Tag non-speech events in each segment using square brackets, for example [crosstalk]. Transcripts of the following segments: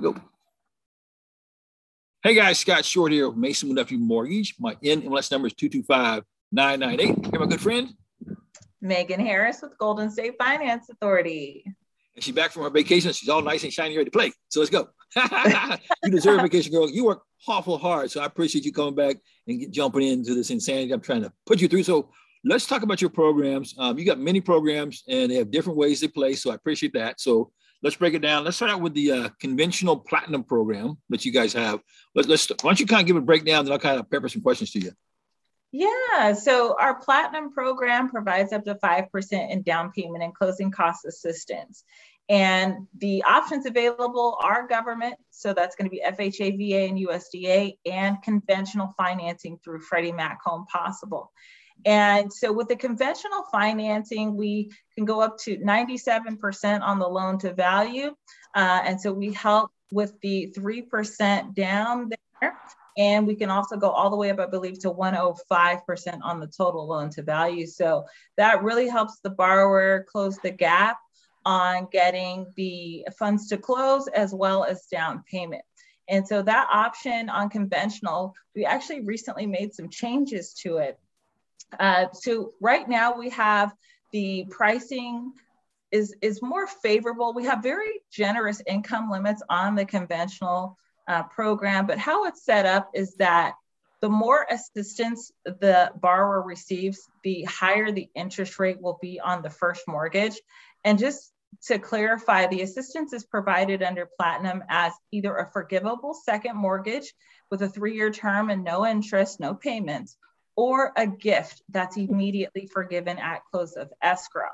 Go. Hey guys, Scott Short here, Mason McDuffie Mortgage. My NMLS number is 225998. Here, my good friend. Megan Harris with Golden State Finance Authority. And she's back from her vacation. She's all nice and shiny, ready to play. So let's go. [laughs] you deserve a vacation, girl. You work awful hard. So I appreciate you coming back and get, jumping into this insanity I'm trying to put you through. So let's talk about your programs. Um, you got many programs and they have different ways they play. So I appreciate that. So let's break it down. Let's start out with the uh, conventional platinum program that you guys have. Let's, let's why don't you kind of give a breakdown, then I'll kind of pepper some questions to you. Yeah, so our platinum program provides up to 5% in down payment and closing cost assistance. And the options available are government, so that's going to be FHA, VA, and USDA, and conventional financing through Freddie Mac Home Possible. And so with the conventional financing, we can go up to 97% on the loan to value. Uh, and so we help with the 3% down there. And we can also go all the way up, I believe, to 105% on the total loan to value. So that really helps the borrower close the gap on getting the funds to close as well as down payment. And so that option on conventional, we actually recently made some changes to it. Uh, so right now we have the pricing is, is more favorable. We have very generous income limits on the conventional uh, program, but how it's set up is that the more assistance the borrower receives, the higher the interest rate will be on the first mortgage. And just to clarify, the assistance is provided under Platinum as either a forgivable second mortgage with a three year term and no interest, no payments, or a gift that's immediately forgiven at close of escrow.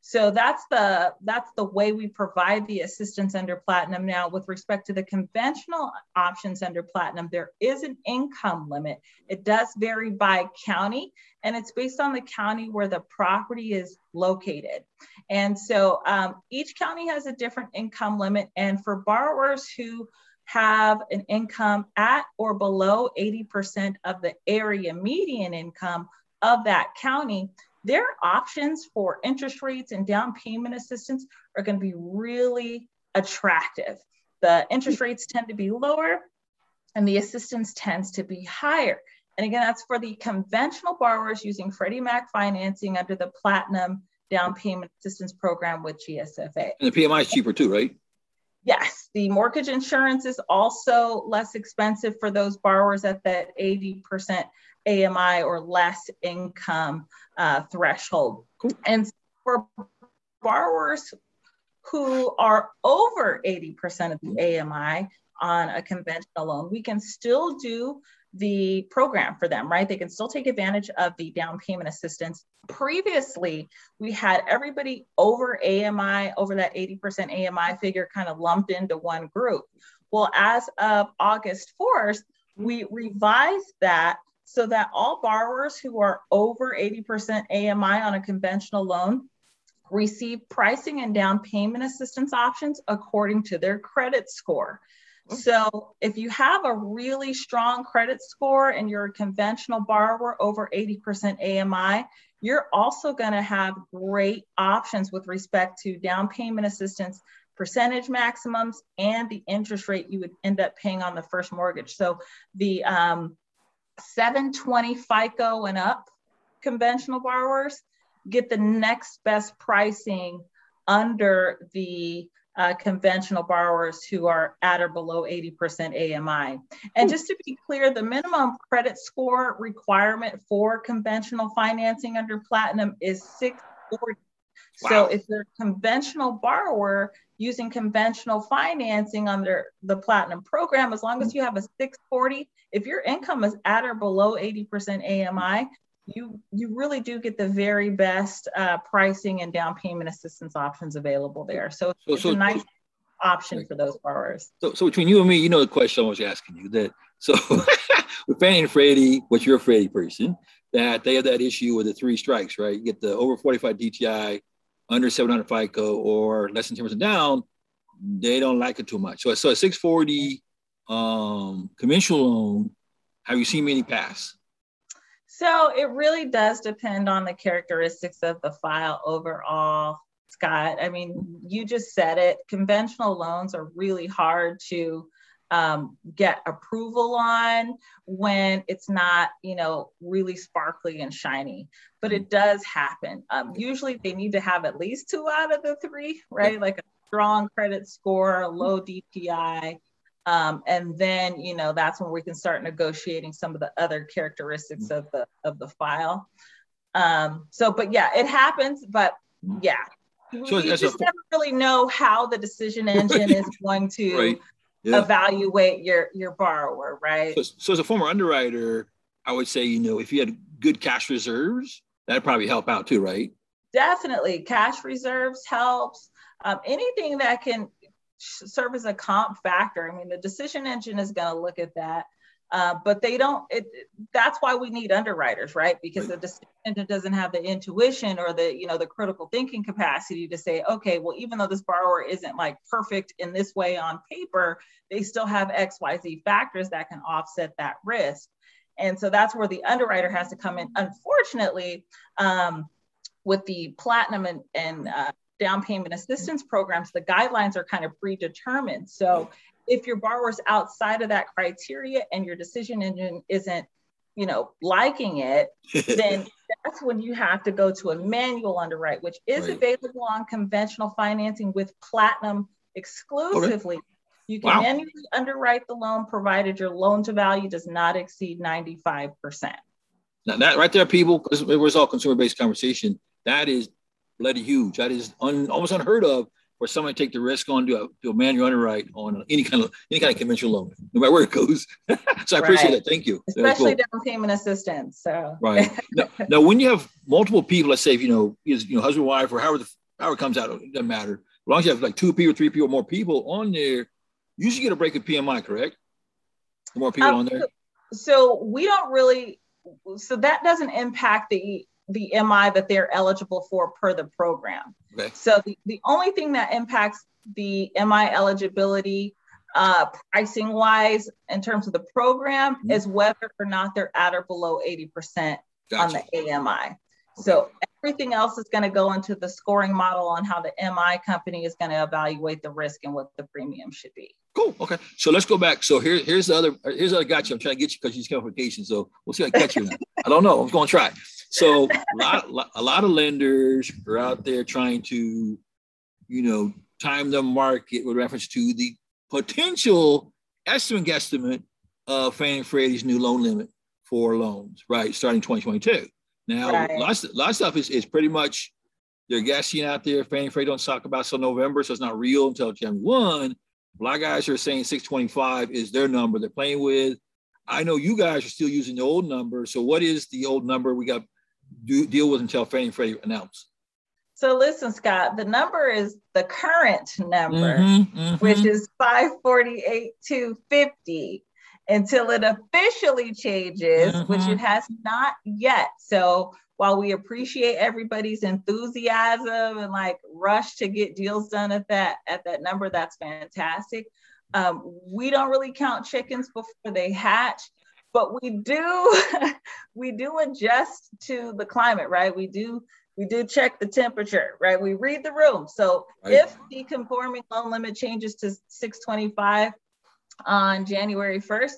So that's the that's the way we provide the assistance under platinum. Now, with respect to the conventional options under platinum, there is an income limit. It does vary by county, and it's based on the county where the property is located. And so um, each county has a different income limit. And for borrowers who have an income at or below 80% of the area median income of that county, their options for interest rates and down payment assistance are going to be really attractive. The interest hmm. rates tend to be lower and the assistance tends to be higher. And again, that's for the conventional borrowers using Freddie Mac financing under the Platinum Down Payment Assistance Program with GSFA. And the PMI is cheaper too, right? Yes, the mortgage insurance is also less expensive for those borrowers at that 80% AMI or less income uh, threshold. And for borrowers who are over 80% of the AMI on a conventional loan, we can still do the program for them, right? They can still take advantage of the down payment assistance. Previously, we had everybody over AMI, over that 80% AMI figure kind of lumped into one group. Well, as of August 4th, we revised that so that all borrowers who are over 80% AMI on a conventional loan receive pricing and down payment assistance options according to their credit score. So if you have a really strong credit score and you're a conventional borrower over 80% AMI, you're also going to have great options with respect to down payment assistance, percentage maximums, and the interest rate you would end up paying on the first mortgage. So the um, 720 FICO and up conventional borrowers get the next best pricing under the uh, conventional borrowers who are at or below 80% AMI. And just to be clear, the minimum credit score requirement for conventional financing under Platinum is 640. Wow. So if you're a conventional borrower using conventional financing under the Platinum program, as long as you have a 640, if your income is at or below 80% AMI, you you really do get the very best uh, pricing and down payment assistance options available there. So, so it's so, a nice option for those borrowers. So, so between you and me, you know the question I was asking you that so [laughs] with Fannie and Freddie, what's your Freddie person, that they have that issue with the three strikes, right? You get the over 45 DTI, under 700 FICO, or less than 10% down, they don't like it too much. So, so a 640 um, conventional loan, have you seen many pass? So it really does depend on the characteristics of the file overall. Scott. I mean, you just said it. Conventional loans are really hard to um, get approval on when it's not, you know, really sparkly and shiny. But it does happen. Um, usually they need to have at least two out of the three, right? Like a strong credit score, low DTI. Um, and then, you know, that's when we can start negotiating some of the other characteristics of the of the file. Um, so, but yeah, it happens. But yeah, so you just a, never really know how the decision engine is going to [laughs] right. yeah. evaluate your your borrower, right? So, so, as a former underwriter, I would say, you know, if you had good cash reserves, that'd probably help out too, right? Definitely, cash reserves helps. Um, anything that can serve as a comp factor. I mean, the decision engine is going to look at that. Uh, but they don't it, that's why we need underwriters right because the decision engine doesn't have the intuition or the you know the critical thinking capacity to say okay well even though this borrower isn't like perfect in this way on paper they still have xyz factors that can offset that risk and so that's where the underwriter has to come in unfortunately um, with the platinum and, and uh, down payment assistance programs, the guidelines are kind of predetermined. So if your borrower's outside of that criteria and your decision engine isn't you know liking it [laughs] then that's when you have to go to a manual underwrite which is right. available on conventional financing with platinum exclusively okay. you can wow. manually underwrite the loan provided your loan to value does not exceed 95% now that right there people because it was all consumer based conversation that is bloody huge that is un, almost unheard of for someone to take the risk on to a, do a manual underwrite on any kind of any kind of conventional loan, no matter where it goes. [laughs] so I appreciate right. that. Thank you. Especially cool. down payment assistance. So right [laughs] now, now, when you have multiple people, let's say if you know is you know husband, wife, or however the however it comes out, it doesn't matter. As long as you have like two people, three people, more people on there, you should get a break of PMI, correct? The more people um, on there. So we don't really. So that doesn't impact the the MI that they're eligible for per the program. Okay. So the, the only thing that impacts the MI eligibility uh, pricing wise in terms of the program mm-hmm. is whether or not they're at or below 80% gotcha. on the AMI. So everything else is going to go into the scoring model on how the MI company is going to evaluate the risk and what the premium should be. Cool. Okay. So let's go back. So here, here's the other. Here's the other gotcha. I'm trying to get you because you're coming vacation. So we'll see if I catch you. I don't know. I'm going to try. So a lot, a lot of lenders are out there trying to, you know, time the market with reference to the potential estimate guesstimate of Fannie and Freddie's new loan limit for loans, right, starting 2022. Now, right. lots, lots of stuff is, is pretty much they're guessing out there. Fannie and Freddie don't talk about till November, so it's not real until January 1. A lot of guys are saying 625 is their number they're playing with. I know you guys are still using the old number. So what is the old number? We got do, deal with until Fannie and Freddie announce? So listen, Scott, the number is the current number, mm-hmm, mm-hmm. which is 548 250 until it officially changes, mm-hmm. which it has not yet. So while we appreciate everybody's enthusiasm and like rush to get deals done at that at that number, that's fantastic. Um, we don't really count chickens before they hatch but we do [laughs] we do adjust to the climate right? We do we do check the temperature right? We read the room. So right. if the conforming loan limit changes to 625 on january 1st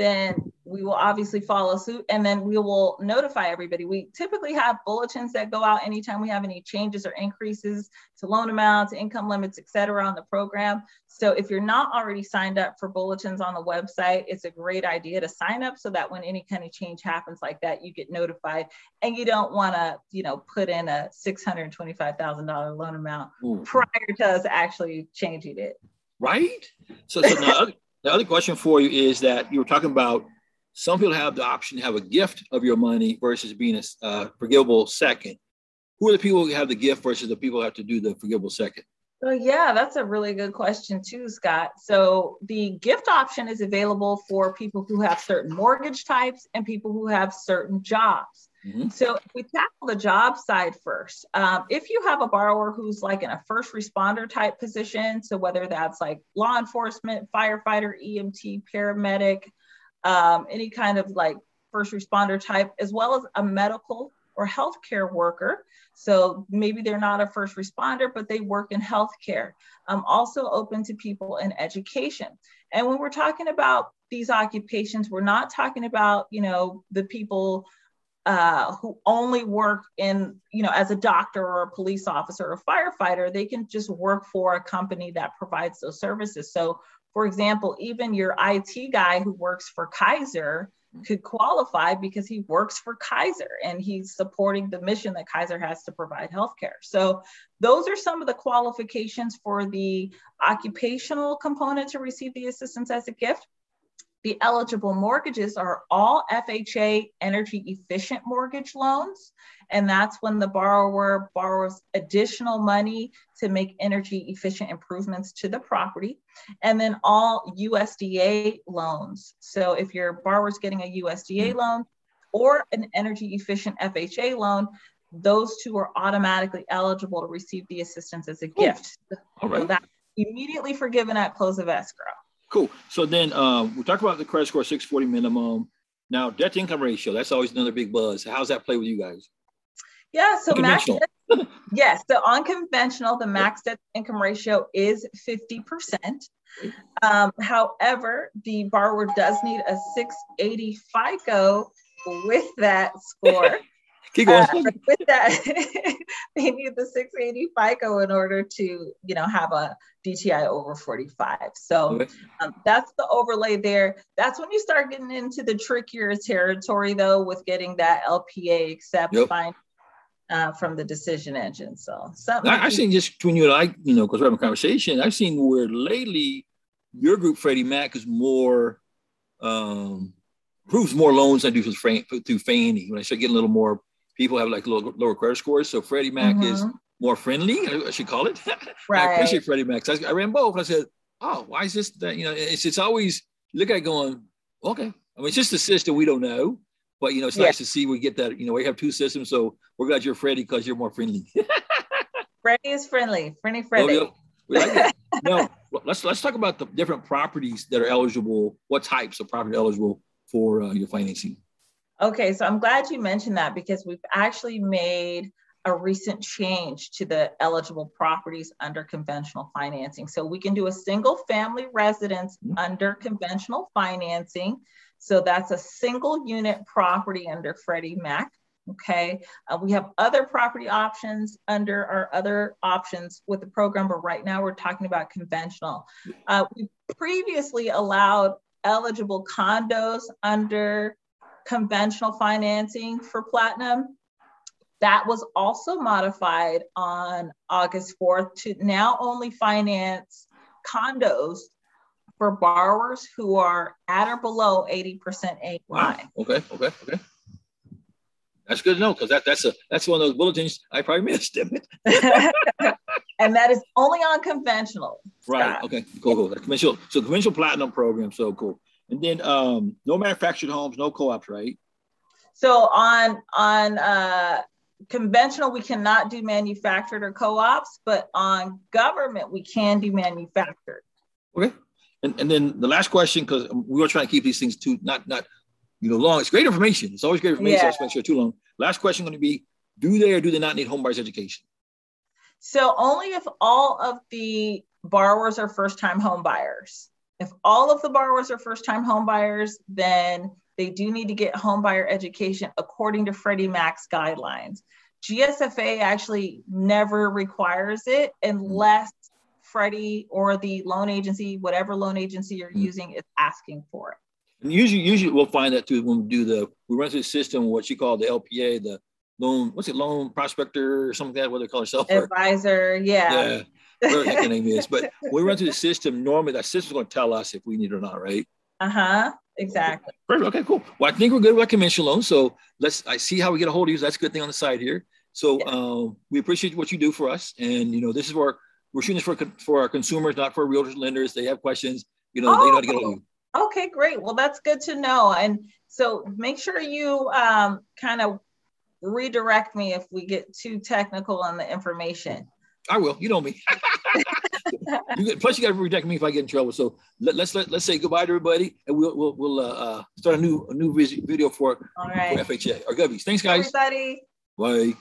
then we will obviously follow suit and then we will notify everybody. We typically have bulletins that go out anytime we have any changes or increases to loan amounts, income limits, et cetera on the program. So if you're not already signed up for bulletins on the website, it's a great idea to sign up so that when any kind of change happens like that, you get notified and you don't want to, you know, put in a $625,000 loan amount Ooh. prior to us actually changing it. Right? So, so now, the other question for you is that you were talking about some people have the option to have a gift of your money versus being a uh, forgivable second. Who are the people who have the gift versus the people who have to do the forgivable second? So yeah, that's a really good question too, Scott. So the gift option is available for people who have certain mortgage types and people who have certain jobs. Mm-hmm. So we tackle the job side first, um, if you have a borrower who's like in a first responder type position, so whether that's like law enforcement, firefighter, EMT, paramedic, um, any kind of like first responder type, as well as a medical or healthcare worker. So maybe they're not a first responder, but they work in healthcare. Um, also open to people in education. And when we're talking about these occupations, we're not talking about, you know, the people uh, who only work in, you know, as a doctor or a police officer or a firefighter, they can just work for a company that provides those services. So, for example, even your IT guy who works for Kaiser could qualify because he works for Kaiser and he's supporting the mission that Kaiser has to provide healthcare. So, those are some of the qualifications for the occupational component to receive the assistance as a gift. The eligible mortgages are all FHA energy efficient mortgage loans. And that's when the borrower borrows additional money to make energy efficient improvements to the property. And then all USDA loans. So if your borrower's getting a USDA hmm. loan or an energy efficient FHA loan, those two are automatically eligible to receive the assistance as a gift. All right. So that's immediately forgiven at close of escrow. Cool. So then um, we talked about the credit score 640 minimum. Now, debt to income ratio, that's always another big buzz. How's that play with you guys? Yeah, so max debt, [laughs] yes, so on conventional, the max debt income ratio is 50%. Um, however, the borrower does need a 680 FICO with that [laughs] score. Keep going. [laughs] Uh, with that, [laughs] they need the 680 FICO in order to, you know, have a DTI over 45. So um, that's the overlay there. That's when you start getting into the trickier territory, though, with getting that LPA accept yep. fine uh, from the decision engine. So something. I, have seen just between you and I, you know, because we're having a conversation. I've seen where lately your group, Freddie Mac, is more um, approves more loans than I do through Fannie. When I start getting a little more people have like lower, lower credit scores. So Freddie Mac mm-hmm. is more friendly, I should call it. [laughs] Right. I appreciate Freddie Mac. I, I, ran both. I said, oh, why is this that? You know, it's, it's always, look at it going, okay. I mean, it's just a system we don't know. But, you know, it's yeah. nice to see we get that, you know, we have two systems. So we're glad you're Freddie because you're more friendly. [laughs] Freddie is friendly. Friendly, Freddie. Oh, yeah. like [laughs] no, let's let's talk about the different properties that are eligible. What types of property eligible for uh, your financing? Okay, so I'm glad you mentioned that because we've actually made a recent change to the eligible properties under conventional financing. So we can do a single family residence mm-hmm. under conventional financing. So that's a single unit property under Freddie Mac. Okay, uh, we have other property options under our other options with the program, but right now we're talking about conventional. Uh, we previously allowed eligible condos under conventional financing for platinum. That was also modified on August 4th to now only finance condos for borrowers who are at or below 80% AY. Wow. Okay, okay, okay. That's good to know because that, that's a that's one of those bulletins I probably missed. [laughs] and that is only on conventional. Right. Okay. Cool. Cool. Conventional. So conventional platinum program. So cool. And then um, no manufactured homes, no co-ops, right? So on on uh, conventional, we cannot do manufactured or co-ops, but on government, we can do manufactured. Okay. And, and then the last question, because we were trying to keep these things too not not you know long. It's great information. It's always great information. Yeah. So make sure too long. Last question going to be: Do they or do they not need home buyers education? So only if all of the borrowers are first-time home buyers. If all of the borrowers are first time homebuyers, then they do need to get homebuyer education according to Freddie Mac's guidelines. GSFA actually never requires it unless Freddie or the loan agency, whatever loan agency you're mm-hmm. using, is asking for it. And usually, usually we'll find that too when we do the we run through the system, what you call the LPA, the loan, what's it, loan prospector or something like that, what they call it, advisor, yeah. yeah whatever the heck the name is. But we run through the system, normally that system's going to tell us if we need it or not, right? Uh-huh. Exactly. Perfect. Okay, cool. Well, I think we're good with conventional loans. So let's I see how we get a hold of you. That's a good thing on the side here. So yeah. um, we appreciate what you do for us. And you know, this is where we're shooting this for for our consumers, not for realtors lenders. They have questions, you know, oh, they know how to get a hold you. Okay, great. Well, that's good to know. And so make sure you um, kind of redirect me if we get too technical on the information. I will. You know me. [laughs] you get, plus, you got to protect me if I get in trouble. So let, us let, let's say goodbye to everybody, and we'll we'll, we'll uh, uh, start a new a new video for, All right. for FHA or Gubbies. Thanks, guys. Everybody. Bye.